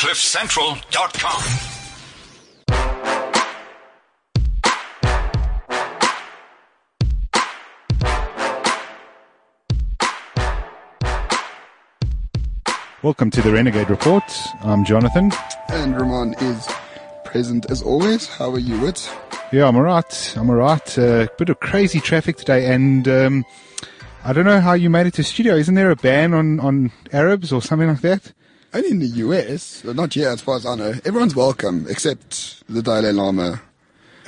CliffCentral.com. Welcome to the Renegade Report. I'm Jonathan. And Roman is present as always. How are you, Wit? Yeah, I'm alright. I'm alright. A uh, bit of crazy traffic today, and um, I don't know how you made it to studio. Isn't there a ban on, on Arabs or something like that? Only in the US, not yet, as far as I know. Everyone's welcome, except the Dalai Lama.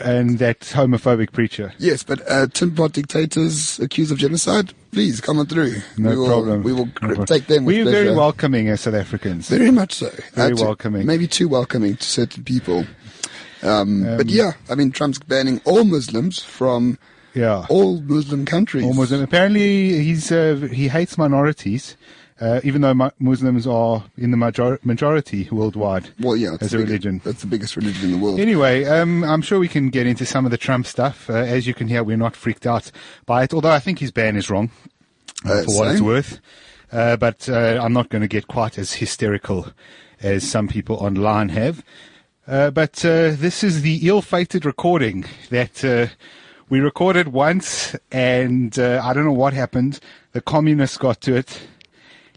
And that homophobic preacher. Yes, but uh, tin pot dictators accused of genocide, please come on through. No we will, problem. We will No take them We're very welcoming as South Africans. Very much so. Very Uh, to- welcoming. Maybe too welcoming to certain people. Um, but yeah, I mean, Trump's banning all Muslims from yeah. all Muslim countries. All Muslim. Apparently, he's uh, he hates minorities, uh, even though mu- Muslims are in the major- majority worldwide. Well, yeah, it's as a big- religion. That's the biggest religion in the world. Anyway, um, I'm sure we can get into some of the Trump stuff. Uh, as you can hear, we're not freaked out by it, although I think his ban is wrong, uh, Uh, for what it's worth. Uh, but uh, I'm not going to get quite as hysterical as some people online have. Uh, but uh, this is the ill-fated recording that uh, we recorded once, and uh, I don't know what happened. The communists got to it,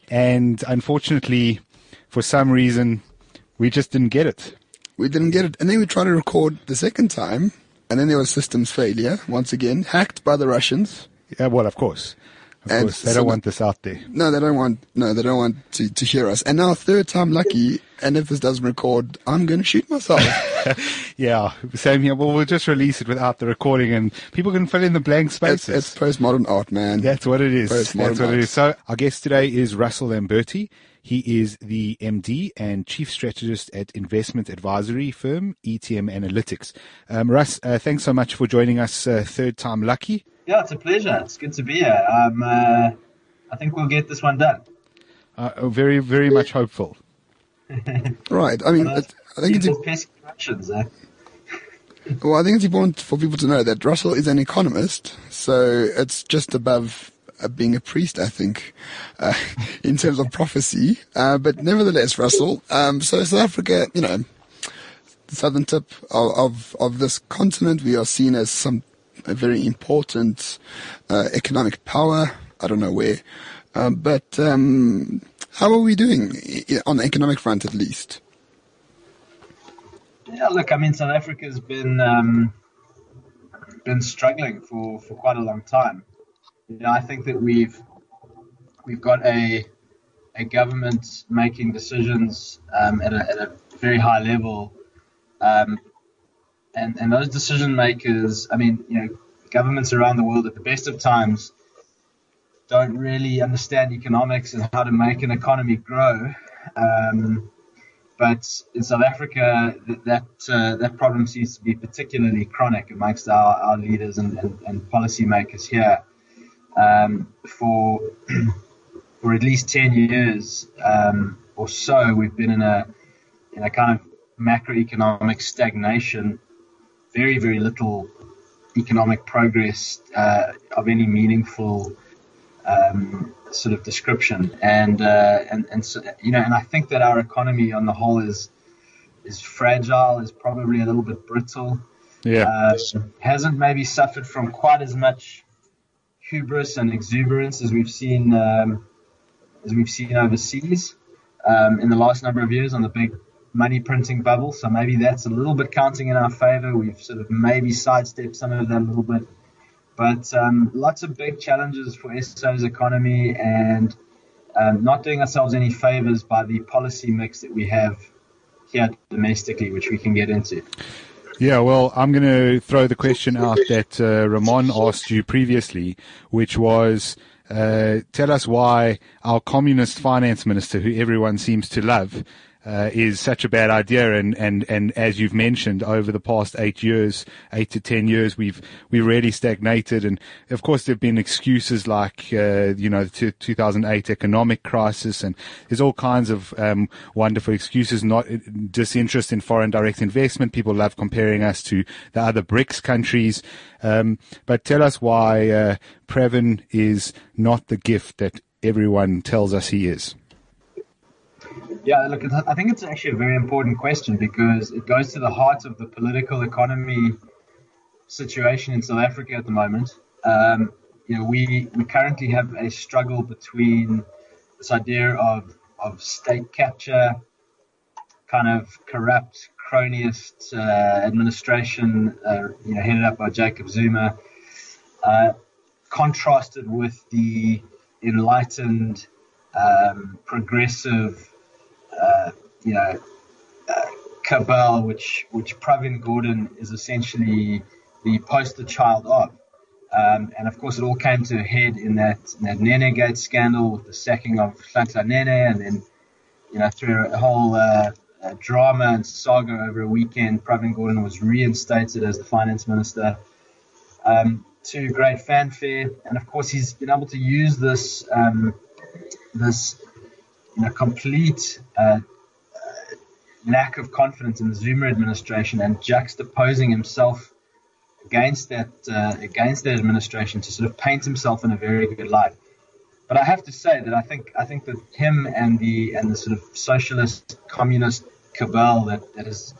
and unfortunately, for some reason, we just didn't get it. We didn't get it. And then we tried to record the second time, and then there was systems failure, once again, hacked by the Russians. Yeah, well, of course. Of And course. They so don't want this out there. No, they don't want, no, they don't want to, to hear us. And now third time lucky, and if this doesn't record, I'm going to shoot myself. Yeah, same here. Well, we'll just release it without the recording and people can fill in the blank spaces. it's postmodern art, man. That's what it is. Postmodern That's what art. is. So our guest today is Russell Lamberti. He is the MD and Chief Strategist at investment advisory firm ETM Analytics. Um, Russ, uh, thanks so much for joining us. Uh, third time lucky. Yeah, it's a pleasure. It's good to be here. Um, uh, I think we'll get this one done. Uh, very, very much hopeful. Right. I mean, I think it's, Simple pesky Russians, eh? well, I think it's important for people to know that Russell is an economist, so it's just above uh, being a priest, I think, uh, in terms of prophecy. Uh, but nevertheless, Russell, um, so South Africa, you know, the southern tip of, of, of this continent, we are seen as some a very important uh, economic power. I don't know where, um, but um, how are we doing on the economic front, at least? Yeah, look, I mean, South Africa's been um, been struggling for, for quite a long time. You know, I think that we've we've got a a government making decisions um, at, a, at a very high level, um, and and those decision makers, I mean, you know, governments around the world at the best of times don't really understand economics and how to make an economy grow. Um, but in South Africa, th- that uh, that problem seems to be particularly chronic amongst our, our leaders and, and, and policymakers here. Um, for for at least ten years um, or so, we've been in a in a kind of macroeconomic stagnation. Very very little economic progress uh, of any meaningful um, sort of description, and uh, and and so, you know, and I think that our economy on the whole is is fragile, is probably a little bit brittle, Yeah. uh, hasn't maybe suffered from quite as much hubris and exuberance as we've seen um, as we've seen overseas um, in the last number of years on the big money printing bubble. So maybe that's a little bit counting in our favor. We've sort of maybe sidestepped some of that a little bit. But um, lots of big challenges for SO's economy and um, not doing ourselves any favors by the policy mix that we have here domestically, which we can get into. Yeah, well, I'm going to throw the question out that uh, Roman asked you previously, which was uh, tell us why our communist finance minister, who everyone seems to love, uh, is such a bad idea. And, and, and as you've mentioned, over the past eight years, eight to ten years, we've we really stagnated. And of course, there've been excuses like uh, you know the 2008 economic crisis, and there's all kinds of um, wonderful excuses. Not disinterest in foreign direct investment. People love comparing us to the other BRICS countries. Um, but tell us why uh, Pravin is not the gift that everyone tells us he is. Yeah, look, I think it's actually a very important question because it goes to the heart of the political economy situation in South Africa at the moment. Um, you know, we, we currently have a struggle between this idea of, of state capture, kind of corrupt cronyist uh, administration, uh, you know, headed up by Jacob Zuma, uh, contrasted with the enlightened, um, progressive, you know, uh, cabal, which which Pravin Gordhan is essentially the poster child of. Um, and of course, it all came to a head in that, in that Nene Gate scandal with the sacking of Nhlanhla Nene, and then, you know, through a whole uh, uh, drama and saga over a weekend, Pravin Gordhan was reinstated as the finance minister um, to great fanfare. And of course, he's been able to use this um, this you know, complete uh, lack of confidence in the Zuma administration and juxtaposing himself against that uh, against that administration to sort of paint himself in a very good light. But I have to say that I think I think that him and the and the sort of socialist communist cabal that, that has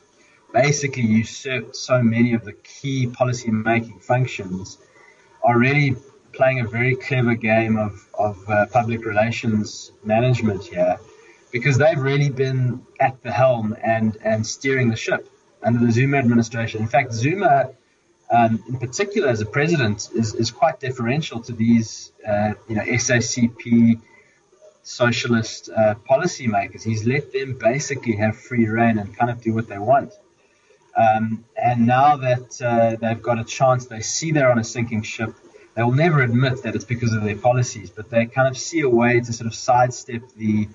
basically usurped so many of the key policy making functions are really playing a very clever game of, of uh, public relations management here because they've really been at the helm and, and steering the ship under the Zuma administration. In fact, Zuma um, in particular as a president, is, is quite deferential to these, uh, you know, SACP socialist uh, policymakers. He's let them basically have free reign and kind of do what they want. Um, and now that uh, they've got a chance, they see they're on a sinking ship. They will never admit that it's because of their policies, but they kind of see a way to sort of sidestep the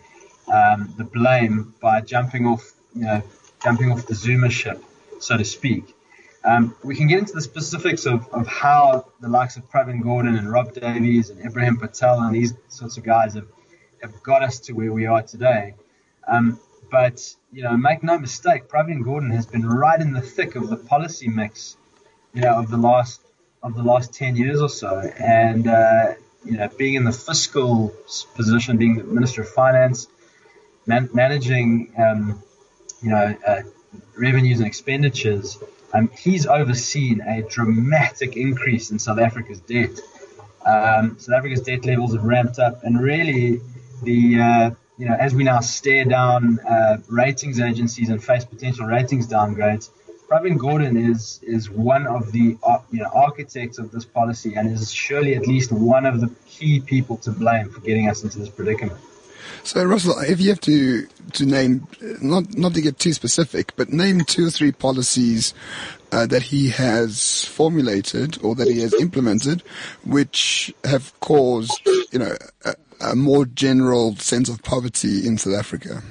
um, the blame by jumping off, you know, jumping off the Zuma ship, so to speak. Um, we can get into the specifics of, of how the likes of Pravin Gordhan and Rob Davies and Ibrahim Patel and these sorts of guys have, have got us to where we are today. Um, but, you know, make no mistake, Pravin Gordhan has been right in the thick of the policy mix, you know, of the last of the last 10 years or so. And, uh, you know, being in the fiscal position, being the Minister of Finance, man- managing, um, you know, uh, revenues and expenditures, um, he's overseen a dramatic increase in South Africa's debt. Um, South Africa's debt levels have ramped up, and really, the uh, you know as we now stare down uh, ratings agencies and face potential ratings downgrades, Pravin Gordhan is is one of the uh, you know architects of this policy, and is surely at least one of the key people to blame for getting us into this predicament. So, Russell, if you have to to name, not not to get too specific, but name two or three policies uh, that he has formulated or that he has implemented, which have caused, you know, a, a more general sense of poverty in South Africa.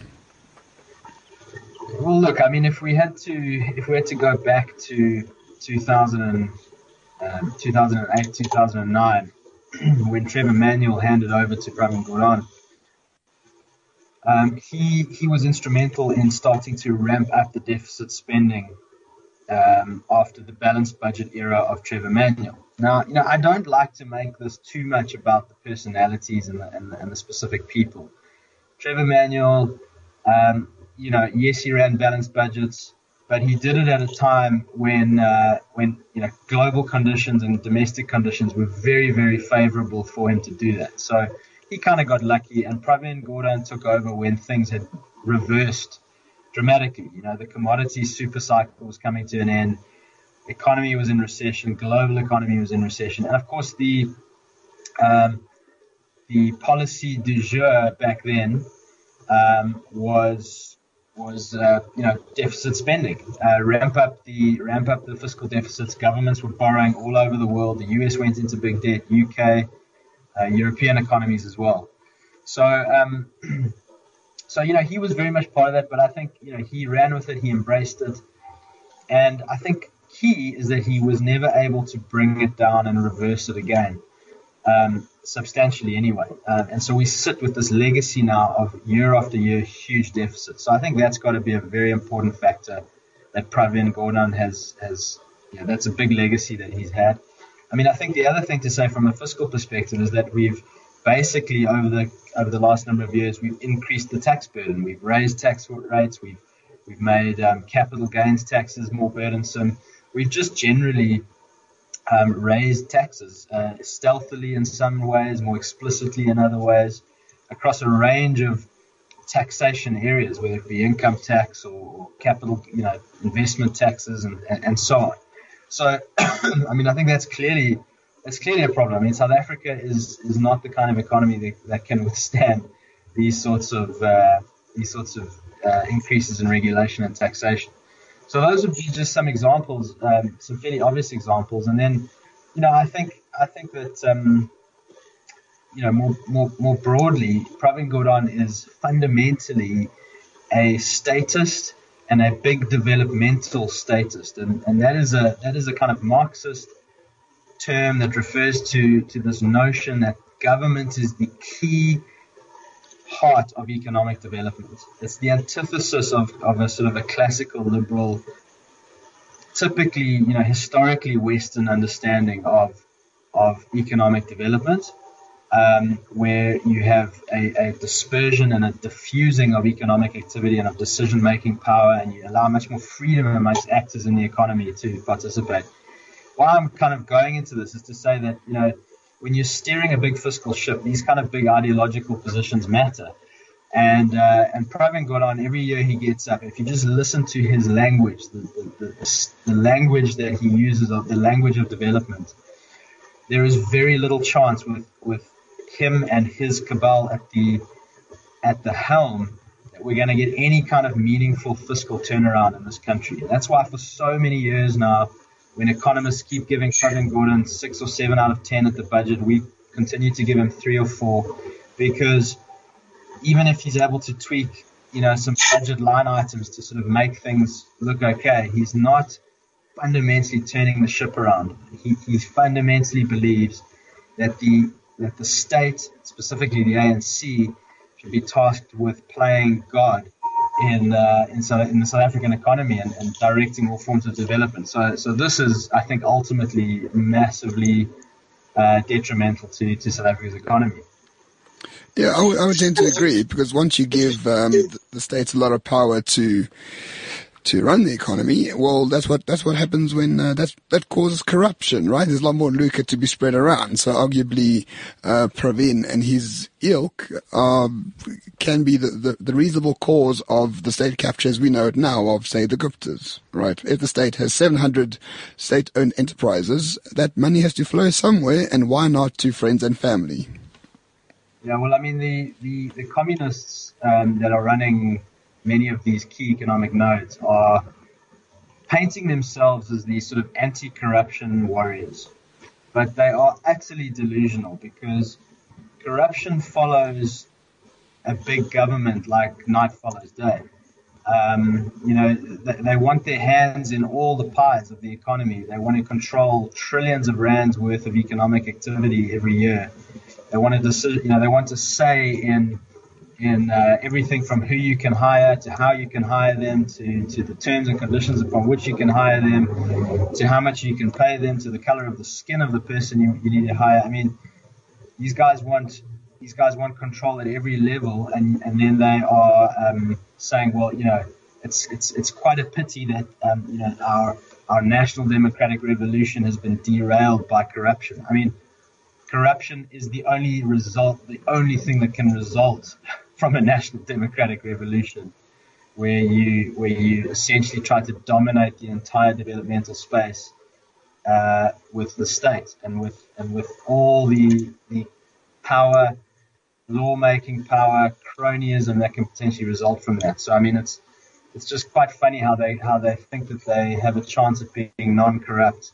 Well, look, I mean, if we had to, if we had to go back to 2000 and, um, 2008, 2009, when Trevor Manuel handed over to Pravin Gordhan um, he he was instrumental in starting to ramp up the deficit spending um, after the balanced budget era of Trevor Manuel. Now, you know, I don't like to make this too much about the personalities and the, and the, and the specific people. Trevor Manuel, um, you know, yes, he ran balanced budgets, but he did it at a time when uh, when you know global conditions and domestic conditions were very very favorable for him to do that. So he kind of got lucky, and Pravin Gordhan took over when things had reversed dramatically. You know, the commodity super cycle was coming to an end, economy was in recession, global economy was in recession, and of course the um, the policy du jour back then um, was was uh, you know deficit spending, uh, ramp up the ramp up the fiscal deficits. Governments were borrowing all over the world. The US went into big debt. UK uh, European economies as well. So, um, so you know, he was very much part of that, but I think you know he ran with it, he embraced it, and I think key is that he was never able to bring it down and reverse it again, um, substantially anyway. Uh, and so we sit with this legacy now of year after year huge deficits. So I think that's got to be a very important factor that Pravin Gordhan has has. You know, that's a big legacy that he's had. I mean, I think the other thing to say from a fiscal perspective is that we've basically over the over the last number of years, we've increased the tax burden. We've raised tax rates. We've we've made um, capital gains taxes more burdensome. We've just generally um, raised taxes uh, stealthily in some ways, more explicitly in other ways, across a range of taxation areas, whether it be income tax or capital, you know, investment taxes and, and, and so on. So, I mean, I think that's clearly that's clearly a problem. I mean, South Africa is is not the kind of economy that, that can withstand these sorts of uh, these sorts of uh, increases in regulation and taxation. So those would be just some examples, um, some fairly obvious examples, and then, you know, I think I think that um, you know more more more broadly, Pravin Gordhan is fundamentally a statist and a big developmental statist, and, and that is a that is a kind of Marxist term that refers to to this notion that government is the key heart of economic development. It's the antithesis of, of a sort of a classical liberal, typically, you know, historically Western understanding of of economic development um, where you have a, a, dispersion and a diffusing of economic activity and of decision making power, and you allow much more freedom amongst actors in the economy to participate. Why I'm kind of going into this is to say that, you know, when you're steering a big fiscal ship, these kind of big ideological positions matter. And uh, and Pravin Gordhan, every year he gets up. If you just listen to his language, the, the, the, the language that he uses, of the language of development, there is very little chance with, with him and his cabal at the at the helm that we're going to get any kind of meaningful fiscal turnaround in this country. That's why for so many years now, when economists keep giving Pravin Gordhan six or seven out of ten at the budget, we continue to give him three or four because even if he's able to tweak, you know, some budget line items to sort of make things look okay, he's not fundamentally turning the ship around. He, he fundamentally believes that the that the state, specifically the ANC, should be tasked with playing God in uh, in, in the South African economy and, and, directing all forms of development. So, so this is, I think, ultimately massively uh, detrimental to, to South Africa's economy. Yeah, I would, would tend to agree because once you give um, the, the states a lot of power to to run the economy, well, that's what that's what happens when uh, that's that causes corruption, right? There's a lot more lucre to be spread around. So arguably, uh, Pravin and his ilk um, can be the, the, the reasonable cause of the state capture as we know it now of say the Guptas, right? If the state has 700 state-owned enterprises, that money has to flow somewhere, and why not to friends and family? Yeah, well, I mean the the, the communists um, that are running many of these key economic nodes are painting themselves as these sort of anti-corruption warriors, but they are actually delusional because corruption follows a big government like night follows day. Um, you know, they, they, want their hands in all the pies of the economy. They want to control trillions of rands worth of economic activity every year. They want to, you know, they want to say in in uh, everything from who you can hire to how you can hire them to, to the terms and conditions upon which you can hire them to how much you can pay them to the color of the skin of the person you, you need to hire. I mean, these guys want these guys want control at every level, and, and then they are um, saying, well, you know, it's it's it's quite a pity that um, you know our our national democratic revolution has been derailed by corruption. I mean, corruption is the only result, the only thing that can result from a national democratic revolution where you where you essentially try to dominate the entire developmental space uh, with the state and with and with all the the power, lawmaking power, cronyism that can potentially result from that. So I mean, it's it's just quite funny how they how they think that they have a chance of being non-corrupt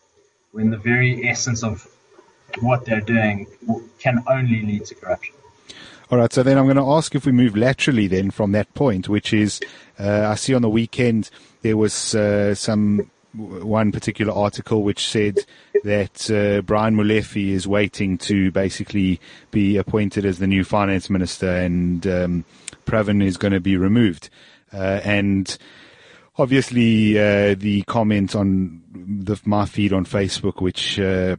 when the very essence of what they're doing can only lead to corruption. All right, so then I'm going to ask if we move laterally then from that point, which is uh, I see on the weekend there was uh, some one particular article which said that uh, Brian Molefe is waiting to basically be appointed as the new finance minister, and um, Pravin is going to be removed. Uh, and obviously, uh, the comment on the, my feed on Facebook, which uh,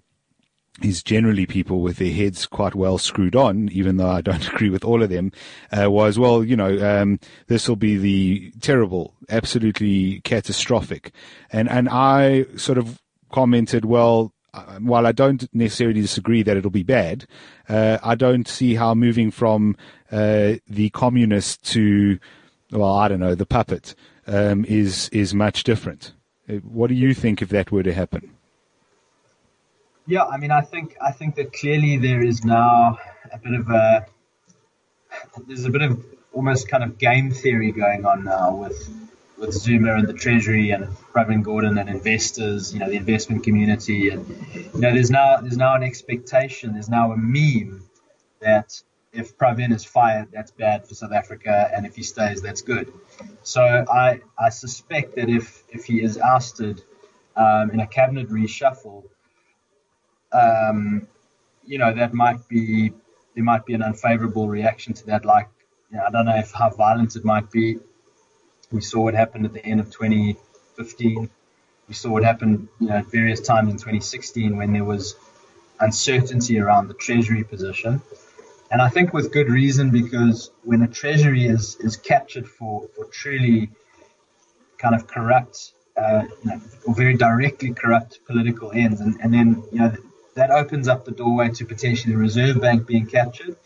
is generally people with their heads quite well screwed on, even though I don't agree with all of them, uh, was, well, you know, um, this will be the terrible, absolutely catastrophic. And, and I sort of commented, well, uh, while I don't necessarily disagree that it'll be bad, uh, I don't see how moving from uh, the communist to, well, I don't know, the puppet um, is is much different. Uh, what do you think if that were to happen? Yeah, I mean, I think I think that clearly there is now a bit of a there's a bit of almost kind of game theory going on now with with Zuma and the Treasury and Pravin Gordhan and investors, you know, the investment community, and you know, there's now there's now an expectation, there's now a meme that if Pravin is fired, that's bad for South Africa, and if he stays, that's good. So I I suspect that if if he is ousted um, in a cabinet reshuffle, um, you know, that might be there might be an unfavorable reaction to that. Like, you know, I don't know if how violent it might be we saw what happened at the end of 2015. We saw what happened, you know, at various times in 2016 when there was uncertainty around the treasury position. And I think with good reason because when a treasury is, is captured for, for truly kind of corrupt, uh, you know, or very directly corrupt political ends, and, and then, you know, that opens up the doorway to potentially the Reserve Bank being captured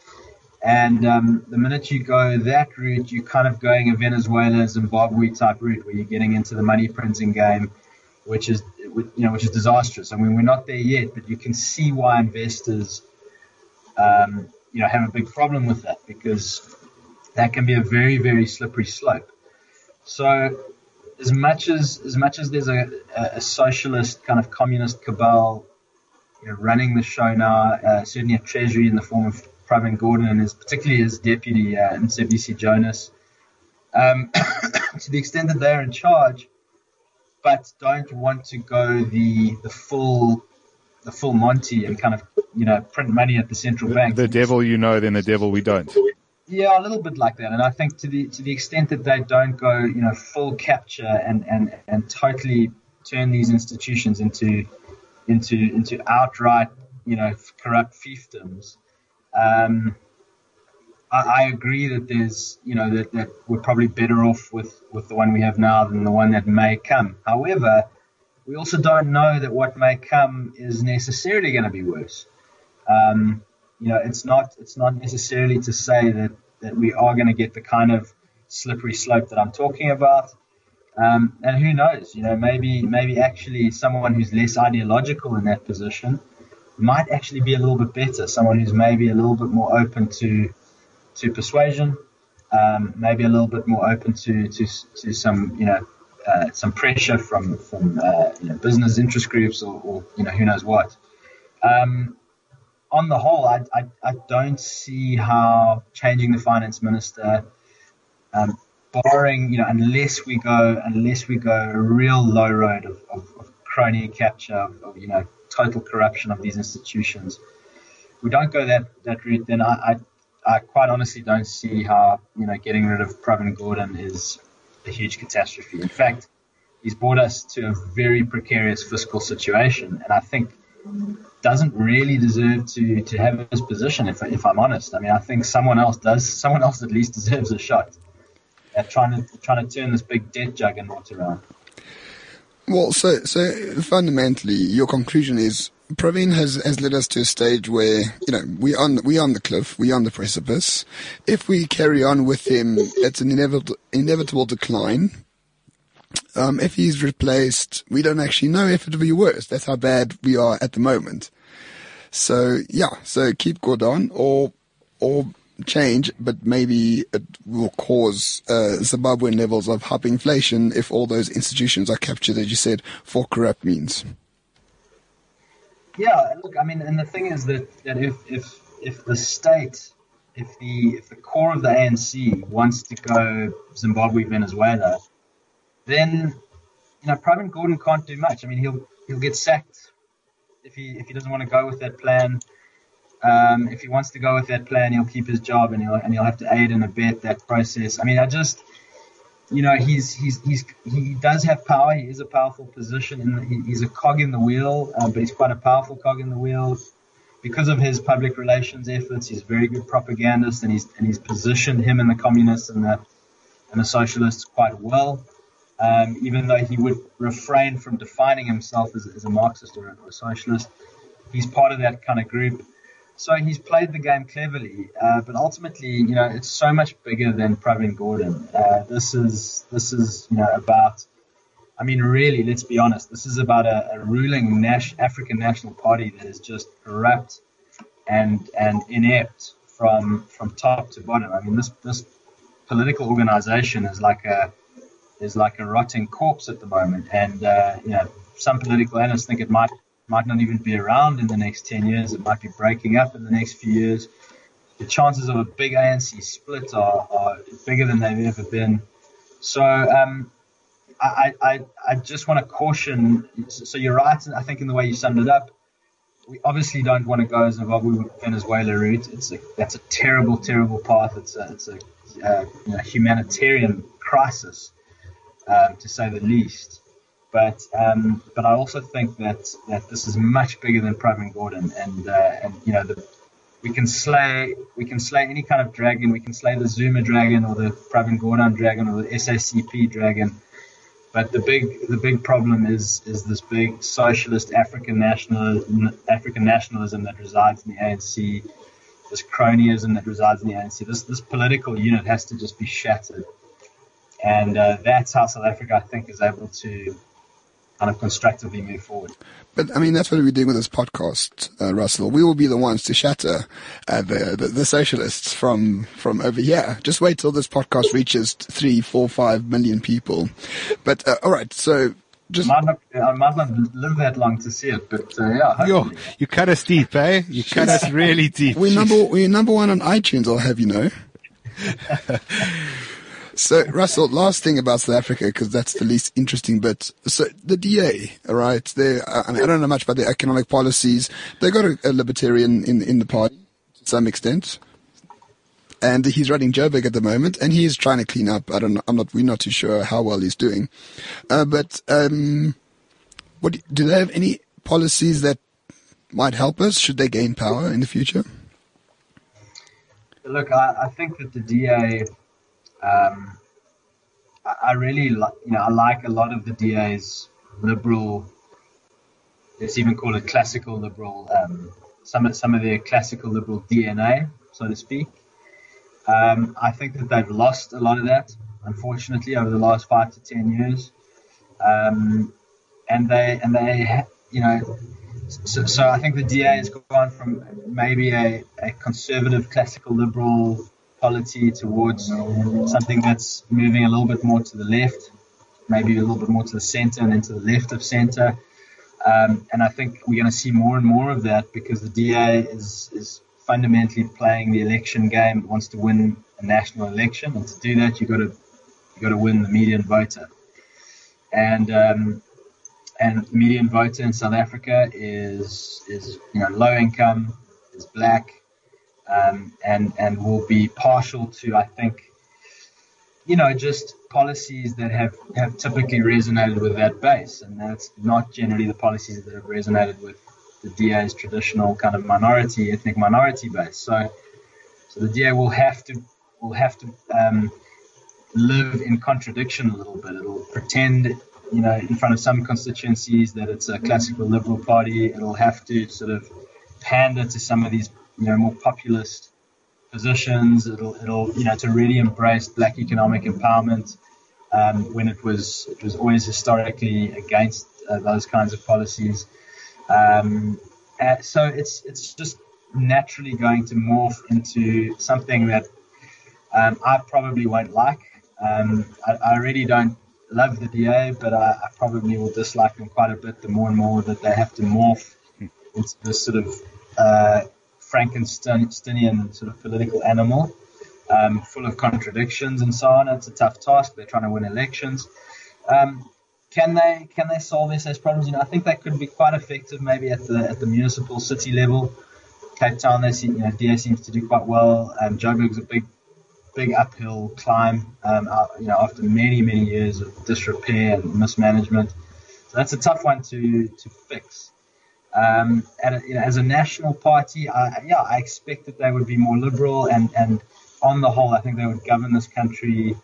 and um, the minute you go that route, you're kind of going a Venezuela, Zimbabwe type route where you're getting into the money printing game, which is you know which is disastrous. I mean, we're not there yet, but you can see why investors um, you know have a big problem with that because that can be a very very slippery slope. So as much as as much as there's a, a socialist kind of communist cabal you know, running the show now, uh, certainly a treasury in the form of Pravin Gordhan and his, particularly his deputy, uh, Mcebisi Jonas, um, to the extent that they're in charge, but don't want to go the the full the full Monty and kind of you know print money at the central bank. The devil you know, then the devil we don't. Yeah, a little bit like that, and I think to the to the extent that they don't go you know full capture and and and totally turn these institutions into into into outright you know corrupt fiefdoms um, I, I, agree that there's, you know, that, that we're probably better off with, with the one we have now than the one that may come. However, we also don't know that what may come is necessarily going to be worse. Um, you know, it's not it's not necessarily to say that, that we are going to get the kind of slippery slope that I'm talking about. Um, and who knows? You know, maybe maybe actually someone who's less ideological in that position might actually be a little bit better. Someone who's maybe a little bit more open to to persuasion, um, maybe a little bit more open to to, to some you know uh, some pressure from from uh, you know, business interest groups or, or, you know who knows what. Um, on the whole, I, I, I, don't see how changing the finance minister, um, barring you know unless we go unless we go a real low road of, of, of crony capture of, of you know total corruption of these institutions. We don't go that, that route, then I, I, I quite honestly don't see how you know getting rid of Pravin Gordhan is a huge catastrophe. In fact, he's brought us to a very precarious fiscal situation, and I think doesn't really deserve to, to have his position. If, if I'm honest, I mean, I think someone else does. Someone else at least deserves a shot trying to trying to turn this big debt juggernaut around. Well, so so fundamentally, your conclusion is Pravin has, has led us to a stage where you know we on we on the cliff, we on the precipice. If we carry on with him, it's an inevitable inevitable decline. Um, if he's replaced, we don't actually know if it'll be worse. That's how bad we are at the moment. So yeah, so keep Gordhan or or change, but maybe it will cause uh, Zimbabwean levels of hyperinflation if all those institutions are captured, as you said, for corrupt means. Yeah, look, I mean, and the thing is that, that if, if if the state, if the if the core of the ANC wants to go Zimbabwe, Venezuela, then you know Pravin Gordhan can't do much. I mean, he'll he'll get sacked if he if he doesn't want to go with that plan. Um, if he wants to go with that plan, he'll keep his job and he'll and he'll have to aid and abet that process. I mean, I just, you know, he's he's he's he does have power. He is a powerful position, and he, he's a cog in the wheel, uh, but he's quite a powerful cog in the wheel. because of his public relations efforts, he's a very good propagandist, and he's and he's positioned him and the communists and the and the socialists quite well. Um, even though he would refrain from defining himself as, as a Marxist or, or, a socialist, he's part of that kind of group. So he's played the game cleverly, uh, but ultimately, you know, it's so much bigger than Pravin Gordhan. Uh, this is this is you know about I mean, really, let's be honest. This is about a, a ruling Nash, African National Party that is just corrupt and and inept from from top to bottom. I mean, this this political organization is like a is like a rotting corpse at the moment, and uh, you know, some political analysts think it might might not even be around in the next ten years. It might be breaking up in the next few years. The chances of a big ANC split are, are bigger than they've ever been. So um, I, I, I just want to caution. So you're right. I think in the way you summed it up, we obviously don't want to go Zimbabwe Venezuela route. It's a that's a terrible, terrible path. It's a, it's a uh, you know, humanitarian crisis, um, to say the least. But um, but I also think that that this is much bigger than Pravin Gordhan, and uh, and you know the, we can slay we can slay any kind of dragon. We can slay the Zuma dragon or the Pravin Gordhan dragon or the SACP dragon but the big the big problem is is this big socialist African national African nationalism that resides in the ANC, this cronyism that resides in the ANC. This this political unit has to just be shattered, and uh, that's how South Africa I think is able to kind of constructively move forward. But I mean, that's what we're doing with this podcast, uh, Russell. We will be the ones to shatter uh, the, the, the socialists from from over here. Just wait till this podcast reaches three, four, five million people. But uh, all right, so just I might, not, I might not live that long to see it, but uh, yeah. Yo, you cut us deep, eh? You cut us really deep. We're number we're number one on iTunes. I'll have you know. So, Russell, last thing about South Africa, because that's the least interesting bit. So, the DA, right? they, I, mean, I don't know much about their economic policies. They got a, a libertarian in, in the party to some extent. And he's running Joburg at the moment, and he's trying to clean up. I don't know. I'm not. We're not too sure how well he's doing. Uh, but um, what do they have any policies that might help us? Should they gain power in the future? Look, I, I think that the DA um, I, I really like, you know, I like a lot of the DA's liberal. Let's even call it classical liberal. Um, some of some of their classical liberal DNA, so to speak. Um, I think that they've lost a lot of that, unfortunately, over the last five to ten years. Um, and they and they, you know, so, so, I think the DA has gone from maybe a, a conservative classical liberal polity towards something that's moving a little bit more to the left, maybe a little bit more to the center and then to the left of center. Um, and I think we're going to see more and more of that because the DA is, is fundamentally playing the election game, wants to win a national election, and to do that, you've got to you got to win the median voter. And um, and median voter in South Africa is is you know low income, is black, um, and and will be partial to I think you know just policies that have have typically resonated with that base, and that's not generally the policies that have resonated with the DA's traditional kind of minority ethnic minority base. So so the DA will have to will have to um, live in contradiction a little bit. It'll pretend you know, in front of some constituencies that it's a classical liberal party. It'll have to sort of pander to some of these you know more populist positions. It'll it'll you know to really embrace black economic empowerment um, when it was it was always historically against uh, those kinds of policies. Um, uh, so it's it's just naturally going to morph into something that um, I probably won't like. Um, I, I, really don't love the DA, but I, I, probably will dislike them quite a bit the more and more that they have to morph into this sort of uh, Frankensteinian sort of political animal, um, full of contradictions and so on. It's a tough task. They're trying to win elections. Um, can they can they solve SA's problems? You know, I think that could be quite effective, maybe at the at the municipal city level. Cape Town, they see, you know, DA seems to do quite well. Um, Joburg's a big big uphill climb, um, uh, you know, after many many years of disrepair and mismanagement. So that's a tough one to to fix. Um, a, you know, as a national party, I, yeah, I expect that they would be more liberal, and, and on the whole, I think they would govern this country, you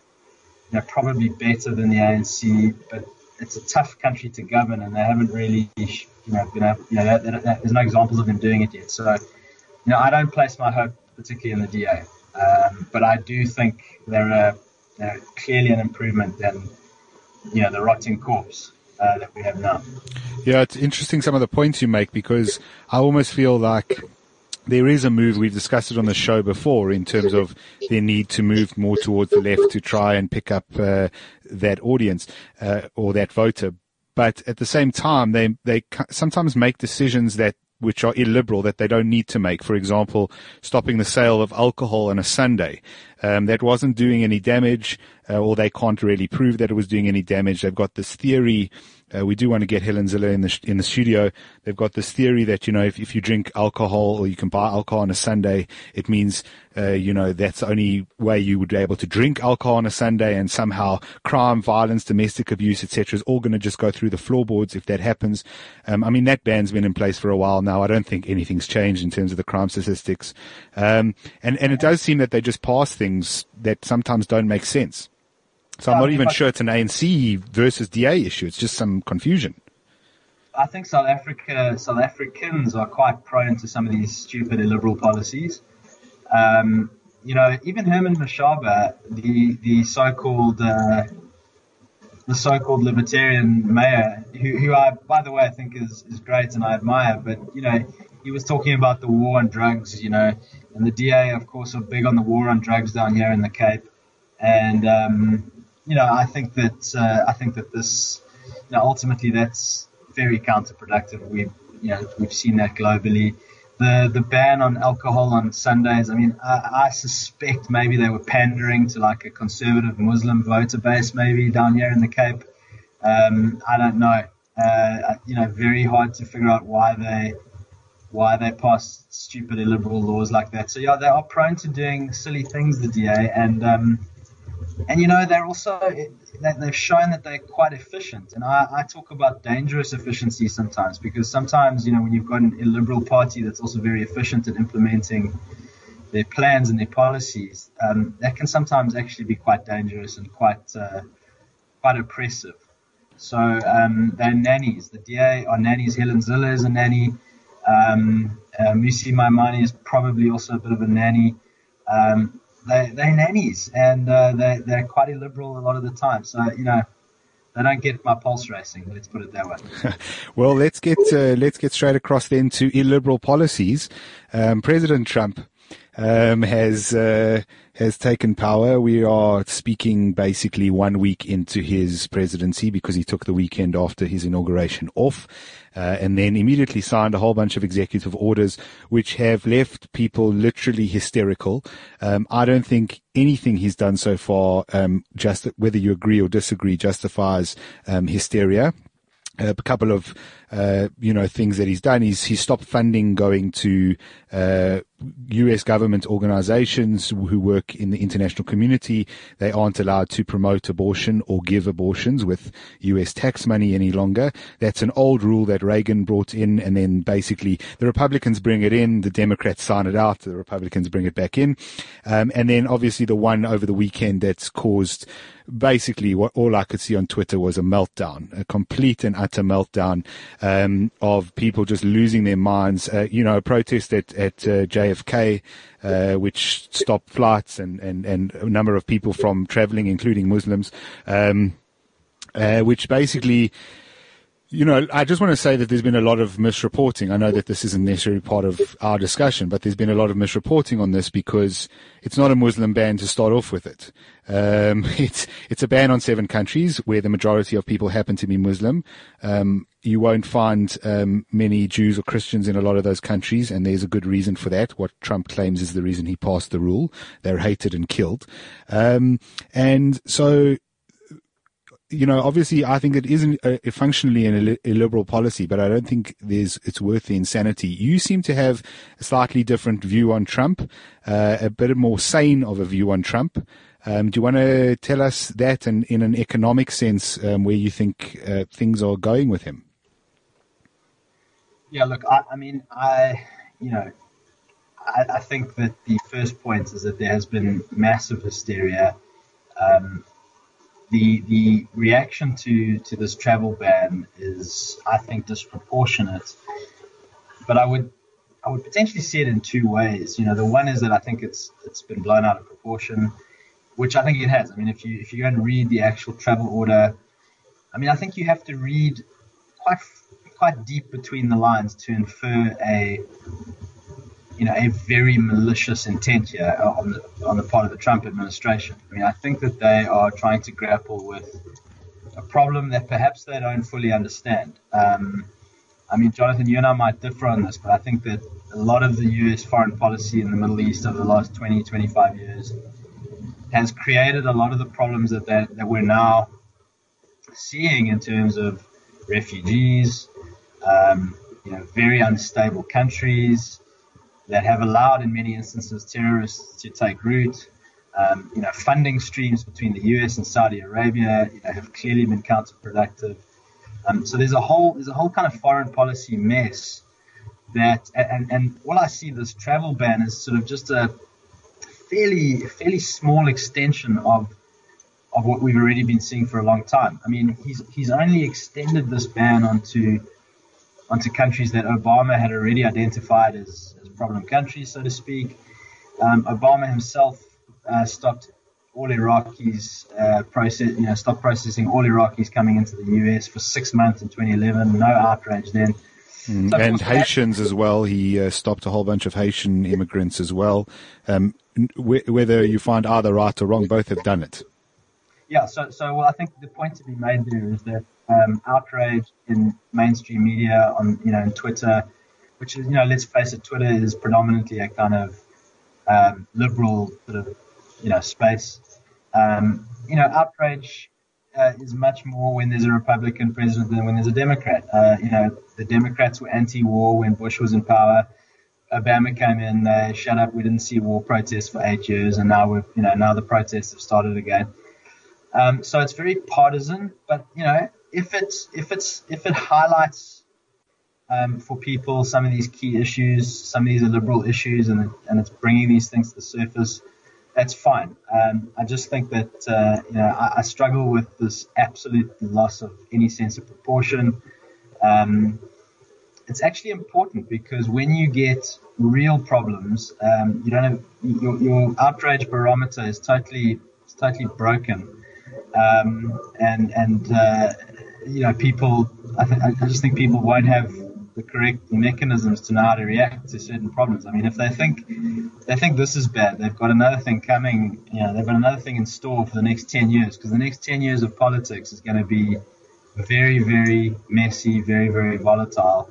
know, probably better than the ANC. But it's a tough country to govern, and they haven't really, you know, you know, you know there's no examples of them doing it yet. So, you know, I don't place my hope particularly in the DA, um, but I do think they're, a, they're clearly an improvement than, you know, the rotting corpse uh, that we have now. Yeah, it's interesting some of the points you make because I almost feel like there is a move. We've discussed it on the show before in terms of their need to move more towards the left to try and pick up uh, that audience uh, or that voter. But at the same time, they they sometimes make decisions that which are illiberal that they don't need to make. For example, stopping the sale of alcohol on a Sunday. Um, that wasn't doing any damage, uh, or they can't really prove that it was doing any damage. They've got this theory uh, we do want to get Helen Zille in the in the studio. They've got this theory that you know if, if you drink alcohol or you can buy alcohol on a Sunday, it means uh, you know that's the only way you would be able to drink alcohol on a Sunday, and somehow crime, violence, domestic abuse, etc., is all going to just go through the floorboards if that happens. Um, I mean that ban's been in place for a while now. I don't think anything's changed in terms of the crime statistics, um, and and it does seem that they just pass things that sometimes don't make sense. So I'm not even sure it's an ANC versus DA issue. It's just some confusion. I think South Africa, South Africans are quite prone to some of these stupid illiberal policies. Um, you know, even Herman Mashaba, the the so-called uh, the so-called libertarian mayor, who, who I, by the way, I think is, is great and I admire, but you know, he was talking about the war on drugs, you know, and the DA, of course, are big on the war on drugs down here in the Cape, and um, you know, I think that uh, I think that this, you know, ultimately that's very counterproductive. We've you know we've seen that globally. The the ban on alcohol on Sundays. I mean, I, I suspect maybe they were pandering to like a conservative Muslim voter base, maybe down here in the Cape. Um, I don't know. Uh, you know, very hard to figure out why they why they passed stupid illiberal laws like that. So yeah, they are prone to doing silly things, the DA, and um, and you know they're also they've shown that they're quite efficient. And I, I, talk about dangerous efficiency sometimes because sometimes you know when you've got an illiberal party that's also very efficient at implementing their plans and their policies um, that can sometimes actually be quite dangerous and quite uh, quite oppressive. So um, they're nannies the DA are nannies Helen Zille is a nanny. Um, uh, Mmusi Maimane is probably also a bit of a nanny. Um, they, they're nannies and uh, they, they're quite illiberal a lot of the time. So, you know, they don't get my pulse racing. Let's put it that way. well, let's get uh, let's get straight across then to illiberal policies. Um, President Trump um, has uh, has taken power. We are speaking basically one week into his presidency because he took the weekend after his inauguration off uh, and then immediately signed a whole bunch of executive orders which have left people literally hysterical. Um, I don't think anything he's done so far, um, just whether you agree or disagree, justifies um, hysteria a couple of uh, you know things that he's done. He's he stopped funding going to uh, U.S. government organizations who work in the international community. They aren't allowed to promote abortion or give abortions with U.S. tax money any longer. That's an old rule that Reagan brought in, and then basically the Republicans bring it in, the Democrats sign it out, the Republicans bring it back in, um, and then obviously the one over the weekend that's caused basically what all I could see on Twitter was a meltdown, a complete and utter meltdown um, of people just losing their minds. Uh, you know, a protest at at uh, JFK, uh, which stopped flights and, and and a number of people from traveling, including Muslims, um, uh, which basically you know, I just want to say that there's been a lot of misreporting. I know that this isn't necessarily part of our discussion, but there's been a lot of misreporting on this because it's not a Muslim ban to start off with it. Um, it's it's a ban on seven countries where the majority of people happen to be Muslim. Um, you won't find um, many Jews or Christians in a lot of those countries, and there's a good reason for that. What Trump claims is the reason he passed the rule. They're hated and killed. Um, and so you know, obviously, I think it isn't a, a functionally an illiberal policy, but I don't think there's it's worth the insanity. You seem to have a slightly different view on Trump, uh, a bit more sane of a view on Trump. Um, do you want to tell us that, and in an economic sense, um, where you think uh, things are going with him? Yeah, look, I, I mean, I, you know, I, I, think that the first point is that there has been massive hysteria. Um, the the reaction to, to this travel ban is, I think, disproportionate. But I would I would potentially see it in two ways. You know, the one is that I think it's it's been blown out of proportion, which I think it has. I mean, if you if you go and read the actual travel order, I mean, I think you have to read quite quite deep between the lines to infer a you know a very malicious intent here on the on the part of the Trump administration. I mean, I think that they are trying to grapple with a problem that perhaps they don't fully understand. Um, I mean, Jonathan, you and I might differ on this, but I think that a lot of the U.S. foreign policy in the Middle East over the last 20, 25 years has created a lot of the problems that, that, that we're now seeing in terms of refugees, um, you know, very unstable countries that have allowed, in many instances, terrorists to take root. Um, you know, funding streams between the U.S. and Saudi Arabia, you know, have clearly been counterproductive. Um, so there's a whole there's a whole kind of foreign policy mess that, and and all I see this travel ban is sort of just a fairly fairly small extension of of what we've already been seeing for a long time. I mean, he's he's only extended this ban onto onto countries that Obama had already identified as, as problem countries, so to speak. Um, Obama himself uh, stopped all Iraqis uh, process, you know, stopped processing all Iraqis coming into the US for six months in 2011. No outrage then. Mm, so and Haitians as well. He uh, stopped a whole bunch of Haitian immigrants as well. Um, whether you find either right or wrong, both have done it. Yeah. So, so well, I think the point to be made there is that um, outrage in mainstream media on you know in Twitter, which is you know let's face it, Twitter is predominantly a kind of um, liberal sort of you know space. Um, you know, outrage uh, is much more when there's a Republican president than when there's a Democrat. Uh, you know, the Democrats were anti-war when Bush was in power. Obama came in, they shut up. We didn't see war protests for eight years, and now we've, you know, now the protests have started again. Um, so it's very partisan, but you know, if it's if it's if it highlights um, for people some of these key issues, some of these liberal issues, and and it's bringing these things to the surface, that's fine. Um, I just think that uh, you know I, I, struggle with this absolute loss of any sense of proportion. Um, it's actually important because when you get real problems, um, you don't have your, your outrage barometer is totally totally broken. Um, and and uh, you know, people, I, th- I just think people won't have the correct mechanisms to know how to react to certain problems. I mean, if they think they think this is bad, they've got another thing coming. You know, they've got another thing in store for the next ten years because the next ten years of politics is going to be very, very messy, very, very volatile.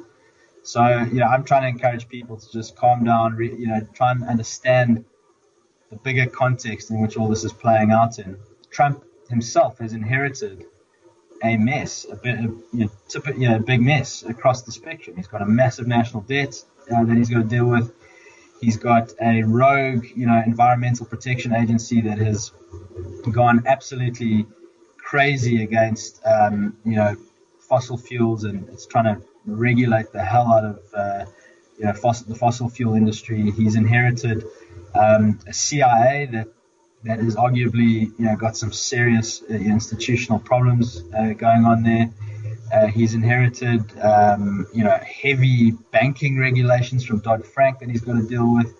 So, you know, I'm trying to encourage people to just calm down, re- you know, try and understand the bigger context in which all this is playing out in. Trump himself has inherited a mess, a bit, know, you know, a big mess across the spectrum. He's got a massive national debt uh, that he's got to deal with. He's got a rogue, you know, environmental protection agency that has gone absolutely crazy against, um, you know, fossil fuels and it's trying to regulate the hell out of, uh, you know, fossil, the fossil fuel industry. He's inherited um, a CIA that that has arguably you know got some serious uh, institutional problems uh, going on there. Uh, he's inherited um, you know heavy banking regulations from Dodd Frank that he's got to deal with.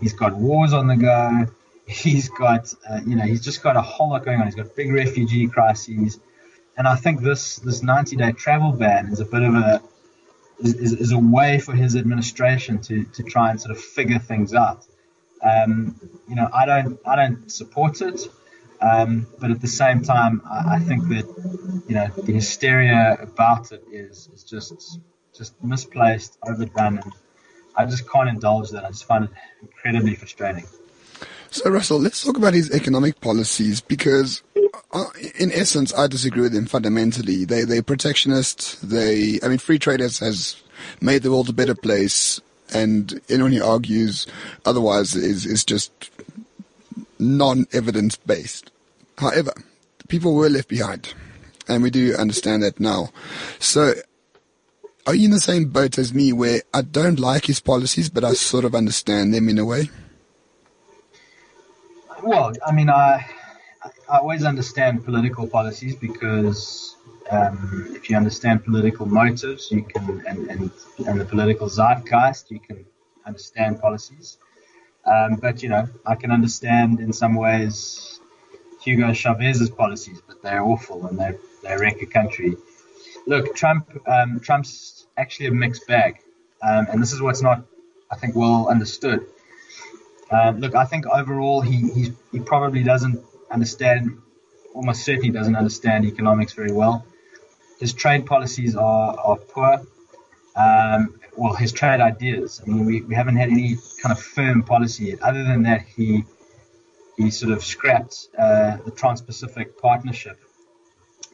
He's got wars on the go. He's got uh, you know he's just got a whole lot going on. He's got big refugee crises, and I think this this 90 day travel ban is a bit of a is, is a way for his administration to to try and sort of figure things out. Um, you know, I don't I don't support it, um, but at the same time, I, I, think that you know the hysteria about it is is just just misplaced, overdone, and I just can't indulge that. I just find it incredibly frustrating. So, Russell, let's talk about his economic policies because, uh, in essence, I disagree with him fundamentally. They, they're protectionist. They, I mean, free trade has, has made the world a better place and anyone who argues otherwise is, is just non-evidence based. However, people were left behind, and we do understand that now. So, are you in the same boat as me where I don't like his policies, but I sort of understand them in a way? Well, I mean, I I always understand political policies because um, if you understand political motives, you can and, and and the political zeitgeist, you can understand policies. Um, but you know, I can understand in some ways Hugo Chavez's policies, but they're awful and they they wreck a country. Look, Trump um, Trump's actually a mixed bag, um, and this is what's not, I think, well understood. Uh, look, I think overall he he probably doesn't understand, almost certainly doesn't understand economics very well. His trade policies are are poor. Um, well, his trade ideas. I mean, we, we haven't had any kind of firm policy yet. Other than that, he he sort of scrapped uh, the Trans-Pacific Partnership,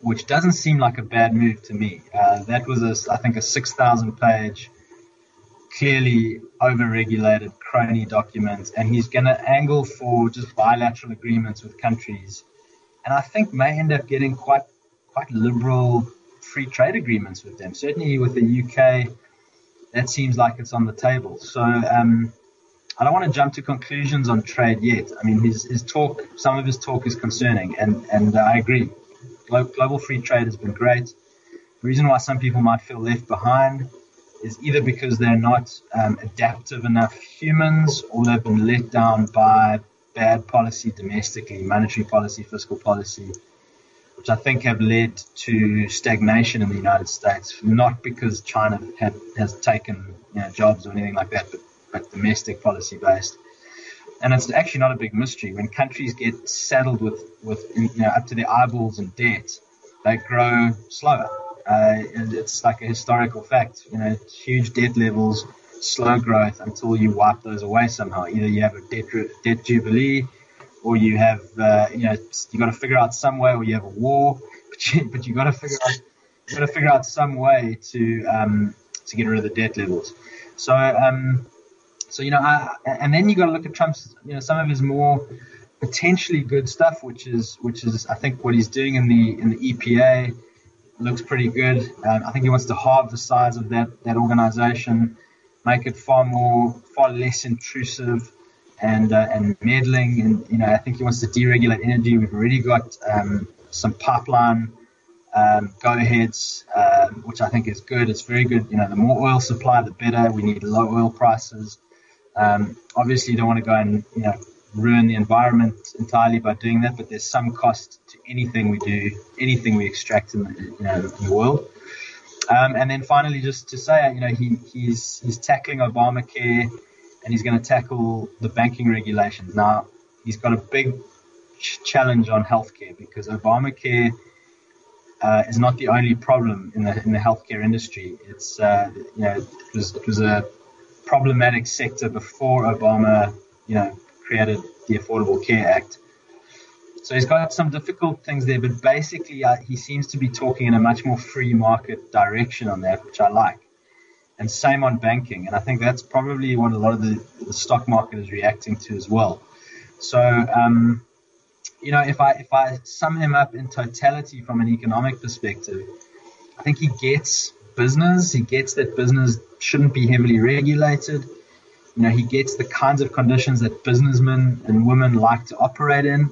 which doesn't seem like a bad move to me. Uh, that was, a, I think, a 6,000 page clearly over-regulated crony document, and he's going to angle for just bilateral agreements with countries, and I think may end up getting quite quite liberal free trade agreements with them. Certainly with the UK, that seems like it's on the table. So um, I don't want to jump to conclusions on trade yet. I mean, his, his talk, some of his talk is concerning, and and I agree. Global free trade has been great. The reason why some people might feel left behind is either because they're not um, adaptive enough humans or they've been let down by bad policy domestically, monetary policy, fiscal policy, which I think have led to stagnation in the United States, not because China has taken you know, jobs or anything like that, but, but domestic policy based. And it's actually not a big mystery. When countries get saddled with, with you know, up to their eyeballs in debt, they grow slower. Uh, it's like a historical fact. You know, huge debt levels, slow growth until you wipe those away somehow. Either you have a debt, debt jubilee, or you have, uh, you know, you got to figure out some way, or you have a war. But you, but you got to figure out, you got to figure out some way to um, to get rid of the debt levels. So, um, so you know, I, and then you got to look at Trump's, you know, some of his more potentially good stuff, which is which is I think what he's doing in the in the EPA looks pretty good. Um, I think he wants to halve the size of that that organization, make it far more, far less intrusive and uh, and meddling. And you know, I think he wants to deregulate energy. We've already got um, some pipeline um, go aheads, um, which I think is good. It's very good. You know, the more oil supply, the better. We need low oil prices. Um, obviously, you don't want to go and you know ruin the environment entirely by doing that, but there's some cost to anything we do, anything we extract in the, you know, the world. Um, and then finally, just to say, you know, he, he's he's tackling Obamacare, and he's going to tackle the banking regulations. Now, he's got a big ch- challenge on healthcare because Obamacare uh, is not the only problem in the in the healthcare industry. It's uh, you know it was it was a problematic sector before Obama, you know, created the Affordable Care Act. So he's got some difficult things there, but basically uh, he seems to be talking in a much more free market direction on that, which I like. And same on banking, and I think that's probably what a lot of the, the stock market is reacting to as well. So, um, you know, if I if I sum him up in totality from an economic perspective, I think he gets business. He gets that business shouldn't be heavily regulated. You know, he gets the kinds of conditions that businessmen and women like to operate in.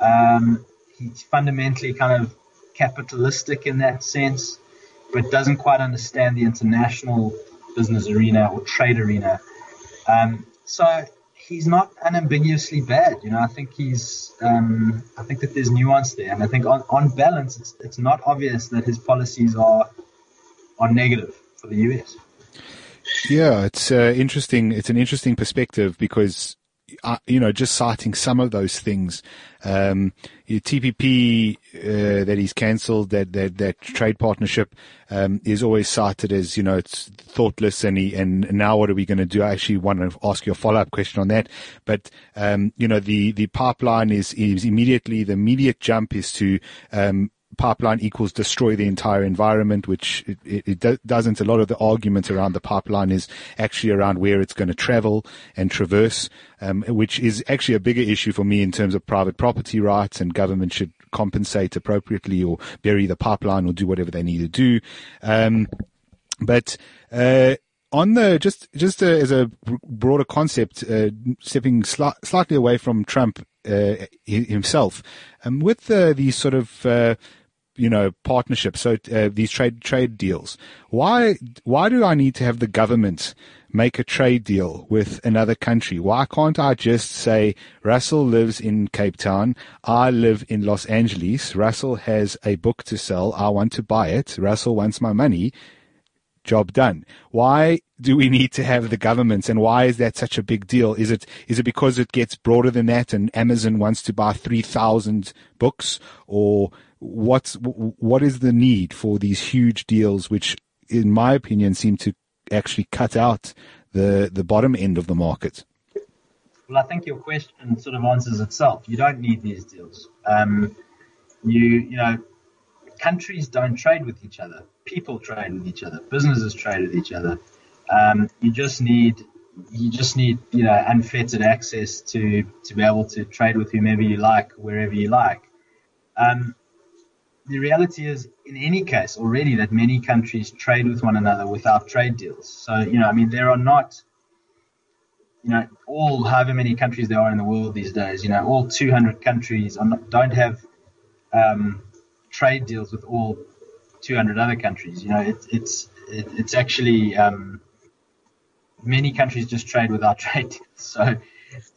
Um, he's fundamentally kind of capitalistic in that sense, but doesn't quite understand the international business arena or trade arena. Um, so he's not unambiguously bad. You know, I think he's, um, I think that there's nuance there, and I think on, on balance, it's it's not obvious that his policies are are negative for the US. Yeah, it's uh, interesting. It's an interesting perspective because, uh, you know, just citing some of those things, um, TPP uh, that he's cancelled, that, that that trade partnership um, is always cited as you know it's thoughtless, and he, and now what are we going to do? I actually want to ask you a follow up question on that, but um, you know the the pipeline is is immediately the immediate jump is to um, pipeline equals destroy the entire environment, which it, it, it, doesn't. A lot of the argument around the pipeline is actually around where it's going to travel and traverse, um, which is actually a bigger issue for me in terms of private property rights and government should compensate appropriately or bury the pipeline or do whatever they need to do. Um, But uh, on the just just uh, as a broader concept, uh, stepping sli- slightly away from Trump uh, himself, um, with these sort of uh, you know partnerships, so uh, these trade trade deals. Why why do I need to have the government make a trade deal with another country? Why can't I just say Russell lives in Cape Town, I live in Los Angeles. Russell has a book to sell, I want to buy it. Russell wants my money job done. Why do we need to have the governments and why is that such a big deal? Is it, is it because it gets broader than that and Amazon wants to buy 3,000 books or what's, what is the need for these huge deals, which in my opinion seem to actually cut out the, the bottom end of the market? Well, I think your question sort of answers itself. You don't need these deals. Um, you, you know, countries don't trade with each other. People trade with each other. Businesses trade with each other. Um, you just need you just need you know unfettered access to to be able to trade with whomever you like, wherever you like. Um, the reality is, in any case, already that many countries trade with one another without trade deals. So you know, I mean, there are not you know all however many countries there are in the world these days. You know, all 200 countries not, don't have um, trade deals with all 200 other countries. You know, it, it's it, it's actually um, many countries just trade without trade. So,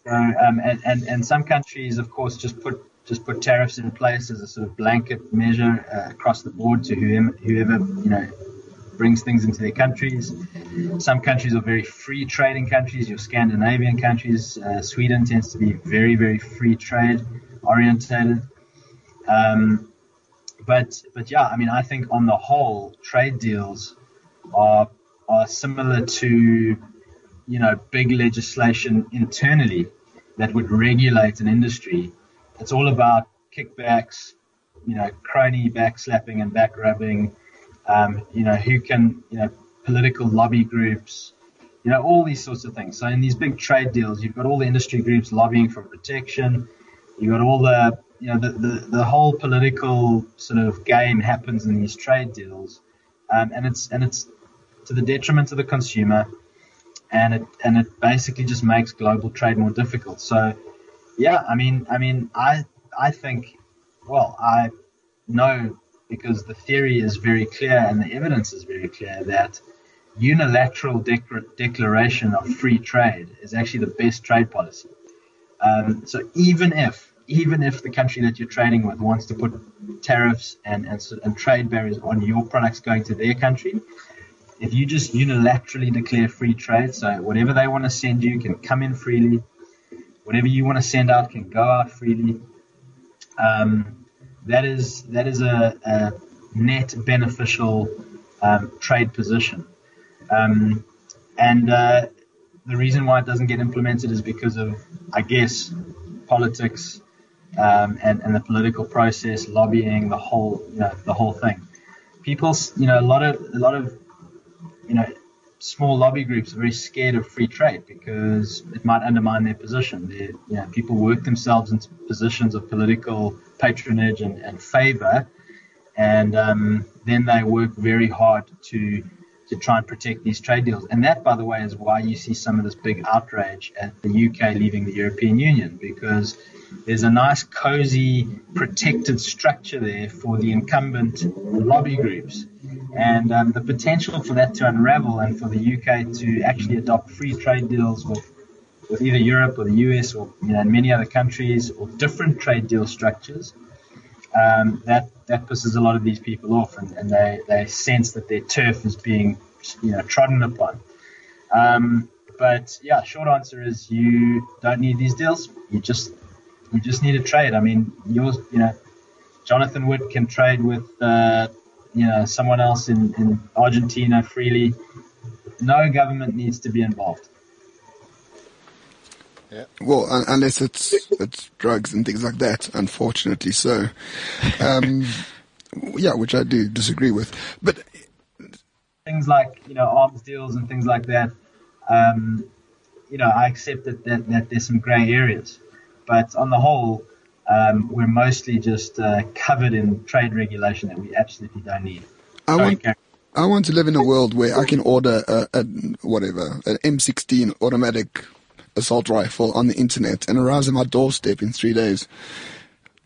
so um, and, and and some countries, of course, just put just put tariffs in place as a sort of blanket measure uh, across the board to whoever, whoever you know brings things into their countries. Some countries are very free trading countries. Your Scandinavian countries, uh, Sweden tends to be very very free trade orientated. Um, but but yeah, I mean, I think on the whole, trade deals are are similar to you know big legislation internally that would regulate an industry. It's all about kickbacks, you know, crony backslapping and back rubbing. Um, you know, who can you know political lobby groups, you know, all these sorts of things. So in these big trade deals, you've got all the industry groups lobbying for protection. You've got all the you know, the, the, the whole political sort of game happens in these trade deals, um, and it's and it's to the detriment of the consumer, and it and it basically just makes global trade more difficult. So, yeah, I mean, I mean, I I think, well, I know because the theory is very clear and the evidence is very clear that unilateral declaration of free trade is actually the best trade policy. Um, so even if even if the country that you're trading with wants to put tariffs and, and, and trade barriers on your products going to their country, if you just unilaterally declare free trade, so whatever they want to send you can come in freely, whatever you want to send out can go out freely. Um, that is that is a, a net beneficial um, trade position, um, and uh, the reason why it doesn't get implemented is because of, I guess, politics um, and, and the political process, lobbying, the whole, you know, the whole thing. People, you know, a lot of, a lot of, you know, small lobby groups are very scared of free trade because it might undermine their position. They, you know, people work themselves into positions of political patronage and, and favor, and um, then they work very hard to to try and protect these trade deals. And that, by the way, is why you see some of this big outrage at the UK leaving the European Union because there's a nice, cozy, protected structure there for the incumbent lobby groups. And um, the potential for that to unravel and for the UK to actually adopt free trade deals with, with either Europe or the US or you know, many other countries or different trade deal structures, um, that, that pisses a lot of these people off and, and they, they sense that their turf is being you know, trodden upon. Um, but yeah, short answer is you don't need these deals. You just you just need to trade. I mean, yours, you know, Jonathan Wood can trade with, uh, you know, someone else in, in Argentina freely. No government needs to be involved. Yeah. Well, un- unless it's it's drugs and things like that, unfortunately. So, um, yeah, which I do disagree with. But things like you know arms deals and things like that, um, you know, I accept that, that, that there's some grey areas. But on the whole, um, we're mostly just uh, covered in trade regulation that we absolutely don't need. I want, I want to live in a world where I can order a, a whatever an M16 automatic assault rifle on the internet and arrives at my doorstep in three days.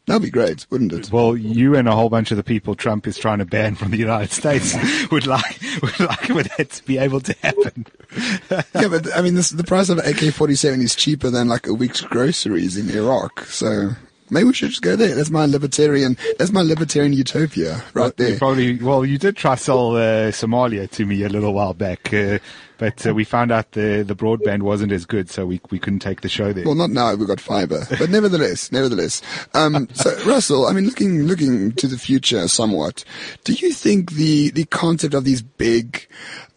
That'd be great, wouldn't it? Well, you and a whole bunch of the people Trump is trying to ban from the United States would like would like for that to be able to happen. yeah, but I mean, this, the price of an AK-47 is cheaper than like a week's groceries in Iraq. So Maybe we should just go there. That's my libertarian. That's my libertarian utopia right well, there. Probably. Well, you did try to sell uh, Somalia to me a little while back, uh, but uh, we found out the the broadband wasn't as good, so we we couldn't take the show there. Well, not now. We've got fiber, but nevertheless, nevertheless. Um, so Russell, I mean, looking looking to the future somewhat, do you think the the concept of these big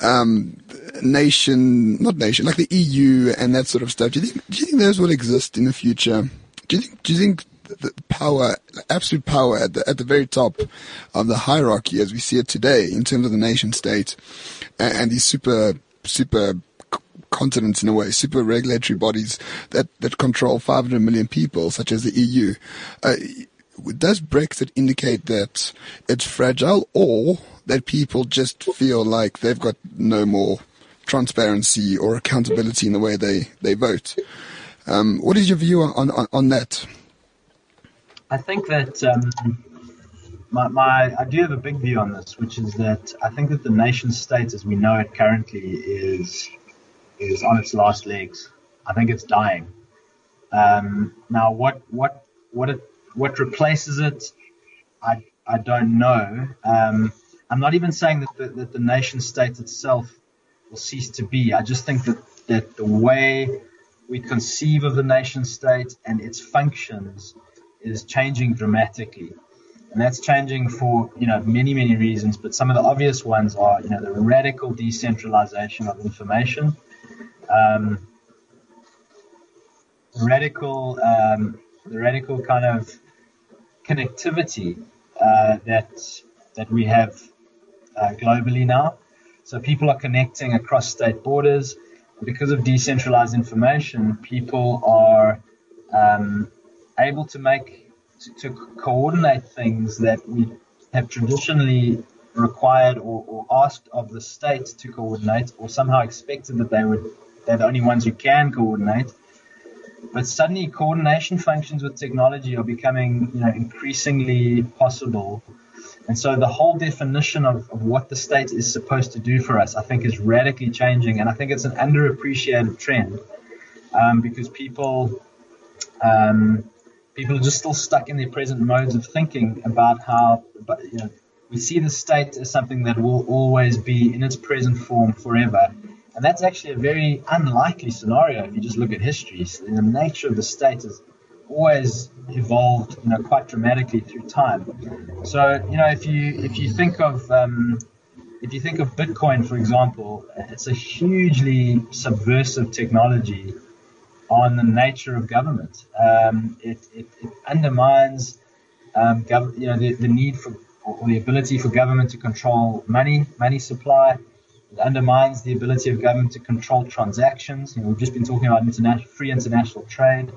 um, nation, not nation, like the EU and that sort of stuff, do you think do you think those will exist in the future? Do you think, do you think the power, absolute power at the, at the very top of the hierarchy as we see it today in terms of the nation state and, and these super, super continents in a way, super regulatory bodies that, that control 500 million people, such as the EU. Uh, does Brexit indicate that it's fragile or that people just feel like they've got no more transparency or accountability in the way they, they vote? Um, what is your view on, on, on that? I think that um, my, my, I do have a big view on this, which is that I think that the nation state, as we know it currently, is is on its last legs. I think it's dying. Um, now, what what what it what replaces it, I I don't know. Um, I'm not even saying that the, that the nation state itself will cease to be. I just think that that the way we conceive of the nation state and its functions is changing dramatically. And that's changing for you know many many reasons, but some of the obvious ones are you know the radical decentralization of information, um, radical um, the radical kind of connectivity uh, that that we have uh, globally now. So people are connecting across state borders. Because of decentralized information, people are um, able to make to, to, coordinate things that we have traditionally required or, or, asked of the state to coordinate, or somehow expected that they would they're the only ones who can coordinate. But suddenly, coordination functions with technology are becoming you know increasingly possible. And so the whole definition of, of what the state is supposed to do for us, I think, is radically changing. And I think it's an underappreciated trend um, because people um, people are just still stuck in their present modes of thinking about how, but, you know, we see the state as something that will always be in its present form forever. And that's actually a very unlikely scenario if you just look at history. So the nature of the state has always evolved, you know, quite dramatically through time. So, you know, if you if you think of um, if you think of Bitcoin, for example, it's a hugely subversive technology on the nature of government. Um, it, it, it, undermines um, gov- you know, the, the need for or the ability for government to control money, money supply. It undermines the ability of government to control transactions. You know, we've just been talking about international, free international trade.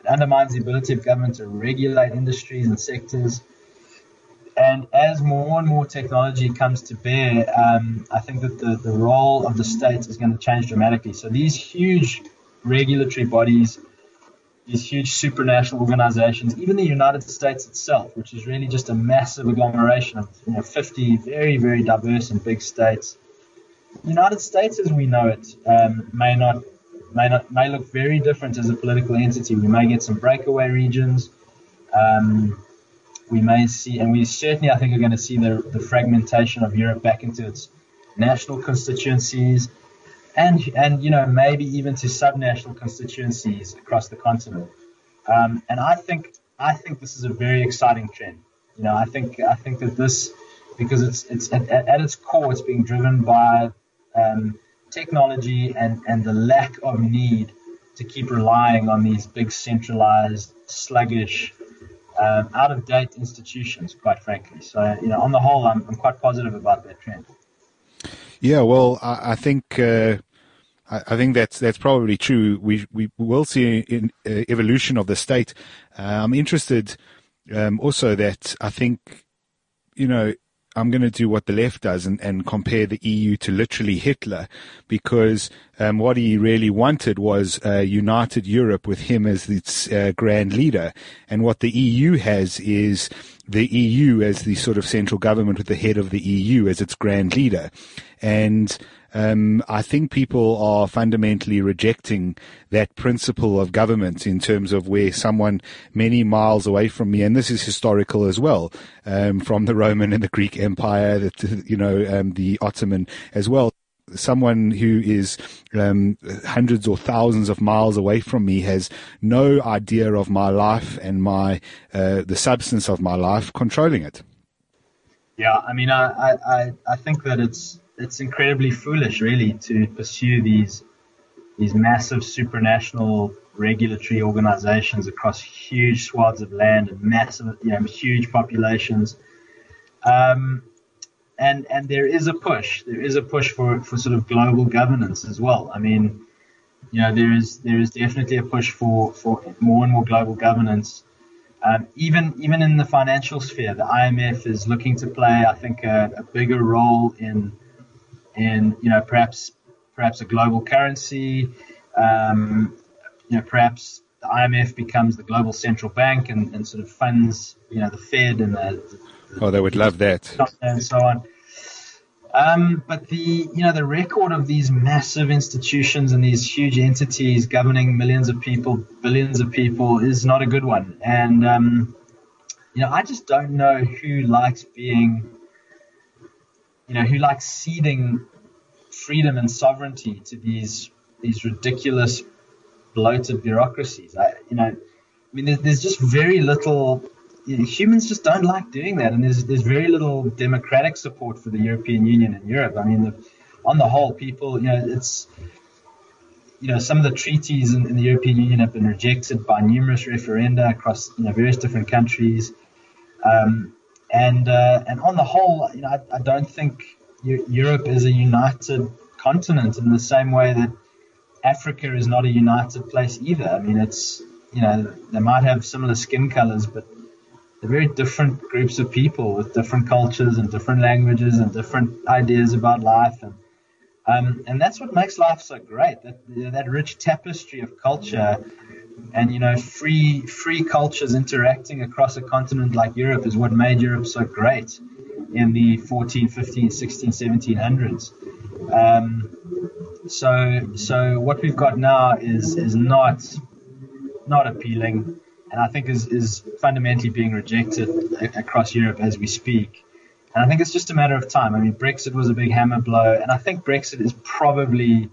It undermines the ability of government to regulate industries and sectors. And as more and more technology comes to bear, um, I think that the, the role of the state is going to change dramatically. So these huge regulatory bodies, these huge supranational organizations, even the United States itself, which is really just a massive agglomeration of you know, 50 very, very diverse and big states. The United States, as we know it, um, may not may not may look very different as a political entity. We may get some breakaway regions. Um, we may see, and we certainly, I think, are going to see the, the fragmentation of Europe back into its national constituencies and and you know maybe even to subnational constituencies across the continent. Um, and I think I think this is a very exciting trend. You know, I think I think that this because it's it's at, at its core it's being driven by um, technology and and the lack of need to keep relying on these big centralized sluggish um, out of date institutions quite frankly so you know on the whole I'm, I'm quite positive about that trend yeah, well, I, I think uh, I, I, think that's that's probably true. We we will see an uh, evolution of the state. Uh, I'm interested um, also that I think you know I'm going to do what the left does and, and compare the EU to literally Hitler, because um, what he really wanted was a united Europe with him as its uh, grand leader. And what the EU has is the EU as the sort of central government with the head of the EU as its grand leader. And um, I think people are fundamentally rejecting that principle of government in terms of where someone many miles away from me, and this is historical as well, um, from the Roman and the Greek Empire, that you know, um, the Ottoman as well. Someone who is um, hundreds or thousands of miles away from me has no idea of my life and my uh, the substance of my life controlling it. Yeah, I mean, I, I, I think that it's it's incredibly foolish, really, to pursue these these massive supranational regulatory organizations across huge swaths of land and massive, you know, huge populations. Um, and and there is a push. There is a push for, for sort of global governance as well. I mean, you know, there is there is definitely a push for, for more and more global governance. Um, even even in the financial sphere, the IMF is looking to play, I think, a, a bigger role in in you know perhaps perhaps a global currency. Um, you know, perhaps the IMF becomes the global central bank and, and sort of funds you know the Fed and the, the oh they would love that and so on. Um, but the you know the record of these massive institutions and these huge entities governing millions of people, billions of people, is not a good one. And um, you know I just don't know who likes being you know, who likes ceding freedom and sovereignty to these these ridiculous, bloated bureaucracies. I, you know, I mean, there's, there's just very little. You know, humans just don't like doing that, and there's there's very little democratic support for the European Union in Europe. I mean, the, on the whole, people, you know, it's you know, some of the treaties in, in, the European Union have been rejected by numerous referenda across you know, various different countries. Um, and uh, and on the whole, you know, I, I don't think Europe is a united continent in the same way that Africa is not a united place either. I mean, it's you know they might have similar skin colors, but they're very different groups of people with different cultures and different languages and different ideas about life, and um, and that's what makes life so great. That that rich tapestry of culture and you know free free cultures interacting across a continent like Europe is what made Europe so great in the 14 15 16 1700s um, so so what we've got now is is not not appealing and I think is is fundamentally being rejected across Europe as we speak. And I think it's just a matter of time. I mean Brexit was a big hammer blow and I think Brexit is probably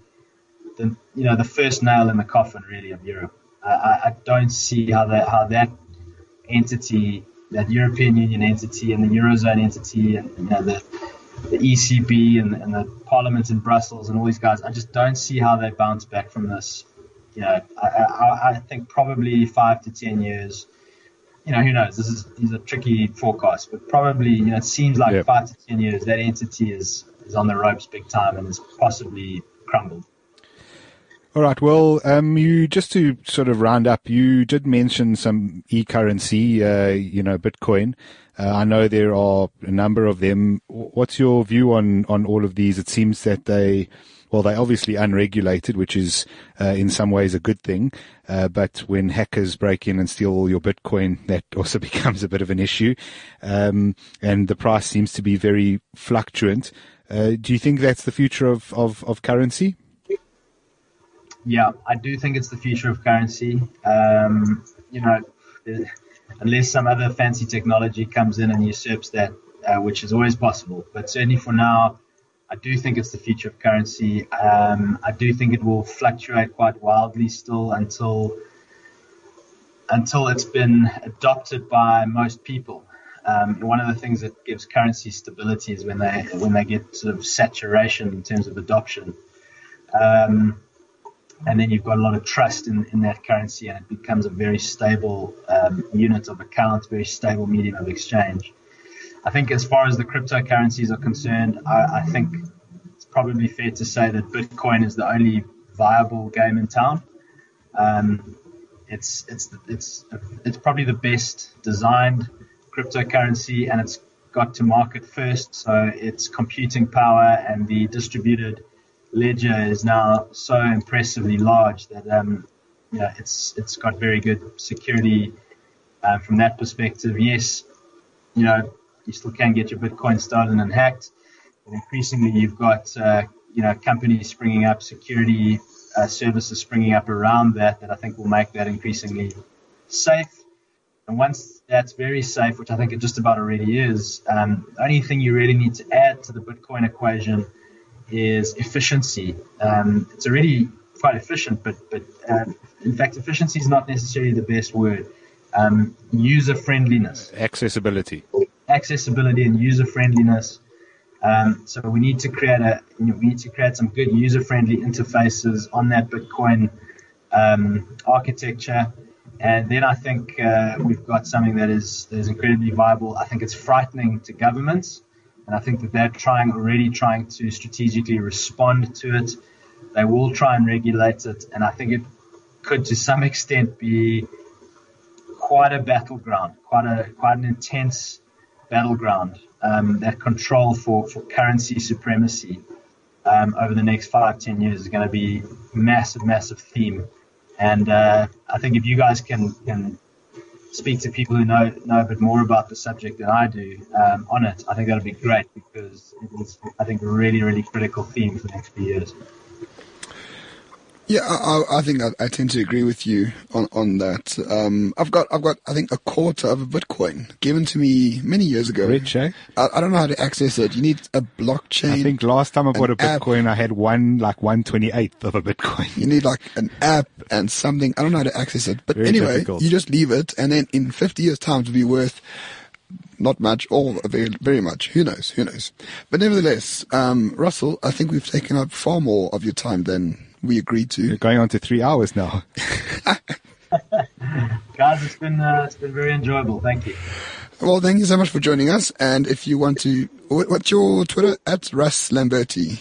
the you know the first nail in the coffin really of Europe I, I don't see how that how that entity, that European Union entity and the eurozone entity, and you know, the the ECB and, and the Parliament in Brussels and all these guys, I just don't see how they bounce back from this. You know, I, I, I think probably five to ten years you know, who knows? This is these are tricky forecasts, but probably, you know, it seems like yep. five to ten years that entity is is on the ropes big time and is possibly crumbled. All right. Well, um, you just to sort of round up, you did mention some e-currency, uh, you know, Bitcoin. Uh, I know there are a number of them. What's your view on on all of these? It seems that they, well, they're obviously unregulated, which is uh, in some ways a good thing. Uh, but when hackers break in and steal all your Bitcoin, that also becomes a bit of an issue. Um, and the price seems to be very fluctuant. Uh, do you think that's the future of, of, of currency? Yeah, I do think it's the future of currency. Um, you know, unless some other fancy technology comes in and usurps that, uh, which is always possible. But certainly for now, I do think it's the future of currency. Um, I do think it will fluctuate quite wildly still until until it's been adopted by most people. Um, one of the things that gives currency stability is when they when they get sort of saturation in terms of adoption. Um, and then you've got a lot of trust in, in that currency, and it becomes a very stable um, unit of account, very stable medium of exchange. I think as far as the cryptocurrencies are concerned, I, I think it's probably fair to say that Bitcoin is the only viable game in town. Um, it's it's it's it's probably the best designed cryptocurrency, and it's got to market first, so its computing power and the distributed ledger is now so impressively large that um, it's it's got very good security uh, from that perspective. Yes, you know you still can get your Bitcoin stolen and hacked, but increasingly you've got uh, you know companies springing up, security uh, services springing up around that that I think will make that increasingly safe. And once that's very safe, which I think it just about already is, um, the only thing you really need to add to the Bitcoin equation is efficiency. Um, it's already quite efficient, but but uh, in fact, efficiency is not necessarily the best word. Um, user friendliness, accessibility, accessibility, and user friendliness. Um, so we need to create a you know, we need to create some good user friendly interfaces on that Bitcoin um, architecture. And then I think uh, we've got something that is, that is incredibly viable. I think it's frightening to governments, and I think that they're trying already trying to strategically respond to it. They will try and regulate it, and I think it could, to some extent, be quite a battleground, quite a quite an intense battleground. Um, that control for, for currency supremacy um, over the next five ten years is going to be massive, massive theme. And uh, I think if you guys can can speak to people who know know a bit more about the subject than I do um, on it, I think that'll be great because it is, I think, a really really critical theme for the next few years. Yeah, I, I think I, I, tend to agree with you on on that. Um, I've got I've got I think a quarter of a Bitcoin given to me many years ago. Rich, eh? I, I don't know how to access it. You need a blockchain. I think last time I bought a Bitcoin, app. I had one like one twenty eighth of a Bitcoin. You need like an app and something. I don't know how to access it, but Very anyway, difficult. you just leave it, and then in fifty years' time, it'll be worth not much or very, very much. Who knows? Who knows? But nevertheless, um, Russell, I think we've taken up far more of your time than we agreed to. We're going on to three hours now. Guys, it's been uh, it's been very enjoyable. Thank you. Well, thank you so much for joining us. And if you want to, what's your Twitter at Russ Lamberti?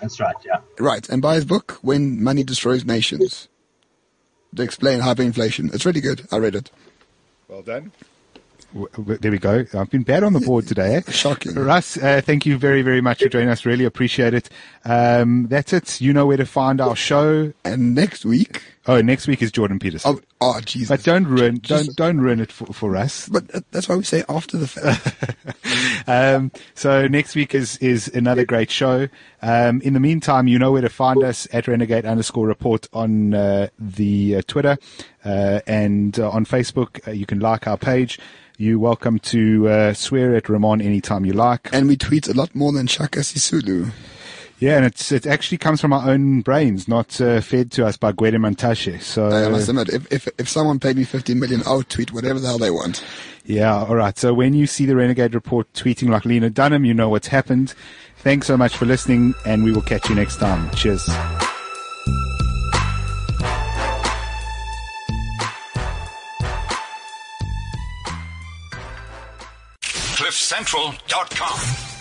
That's right. Yeah. Right, and buy his book When Money Destroys Nations. To explain hyperinflation. It's really good. I read it. Well done there we go. I've been bad on the board today. Shocking. Russ, uh, thank you very, very much for joining us. Really appreciate it. Um, that's it. You know where to find our show. And next week. Oh, next week is Jordan Peterson. Oh, oh Jesus. But don't ruin, don't, don't ruin it for, for us. But that's why we say after the fact. um, so next week is, is another great show. Um, in the meantime, you know where to find us at renegade underscore report on, uh, the uh, Twitter, uh, and uh, on Facebook. Uh, you can like our page. You're welcome to uh, swear at Roman anytime you like. And we tweet a lot more than Shaka Sisulu. Yeah, and it's it actually comes from our own brains, not uh, fed to us by Gwede Mantashe. So I must admit, if, if if someone paid me 15 million, I would tweet whatever the hell they want. Yeah, all right. So when you see the Renegade Report tweeting like Lena Dunham, you know what's happened. Thanks so much for listening, and we will catch you next time. Cheers. CliffCentral.com.